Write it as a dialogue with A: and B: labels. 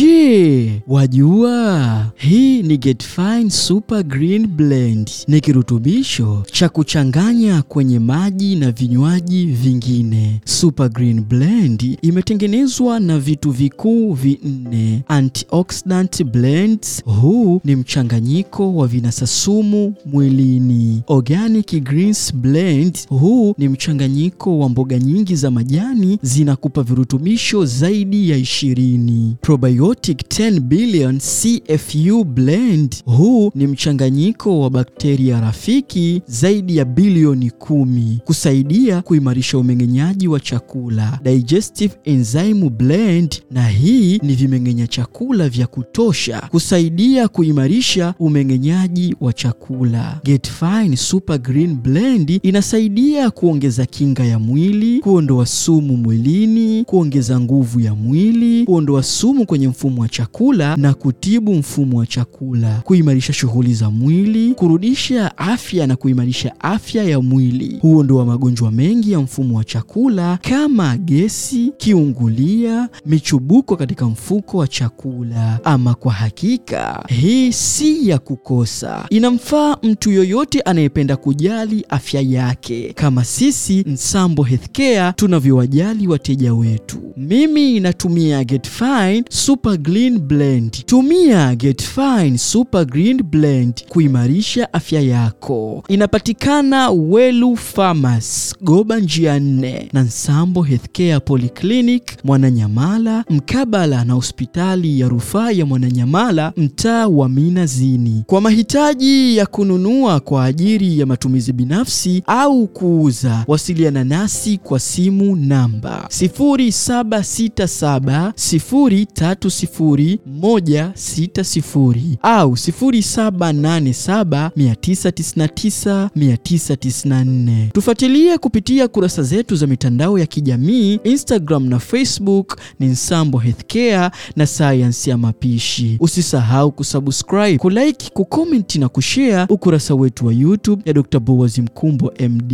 A: Je, wajua hii ni Getfine Super Green Blend, ni kirutubisho cha kuchanganya kwenye maji na vinywaji vingine. Super Green Blend imetengenezwa na vitu vikuu vinne: antioxidant blends, huu ni mchanganyiko wa vinasasumu mwilini; organic greens blend, huu ni mchanganyiko wa mboga nyingi za majani zinakupa virutubisho zaidi ya ishirini. Probiotic 10 billion CFU blend, huu ni mchanganyiko wa bakteria rafiki zaidi ya bilioni kumi kusaidia kuimarisha umeng'enyaji wa chakula. Digestive enzyme blend, na hii ni vimeng'enya chakula vya kutosha kusaidia kuimarisha umeng'enyaji wa chakula. Getfine Super Green Blend inasaidia kuongeza kinga ya mwili, kuondoa sumu mwilini, kuongeza nguvu ya mwili, kuondoa sumu kwenye mfumo wa chakula na kutibu mfumo wa chakula, kuimarisha shughuli za mwili, kurudisha afya na kuimarisha afya ya mwili, Huo ndio wa magonjwa mengi ya mfumo wa chakula kama gesi, kiungulia, michubuko katika mfuko wa chakula. Ama kwa hakika hii si ya kukosa, inamfaa mtu yoyote anayependa kujali afya yake kama sisi Nsambo Healthcare tunavyowajali wateja wetu. Mimi natumia Getfine Super Green Blend. Tumia Getfine Super Green Blend kuimarisha afya yako. Inapatikana Welu Farmers, Goba njia nne, na Nsambo Healthcare Polyclinic Mwananyamala, mkabala na hospitali ya rufaa ya Mwananyamala, mtaa wa Minazini. Kwa mahitaji ya kununua kwa ajili ya matumizi binafsi au kuuza, wasiliana nasi kwa simu namba 0767030160 au 0787999994. Tufuatilie kupitia kurasa zetu za mitandao ya kijamii Instagram na Facebook ni Nsambo Healthcare na sayansi ya mapishi. Usisahau kusubscribe, kulike, kukomenti na kushare ukurasa wetu wa YouTube ya Dr. Boaz Mkumbo MD.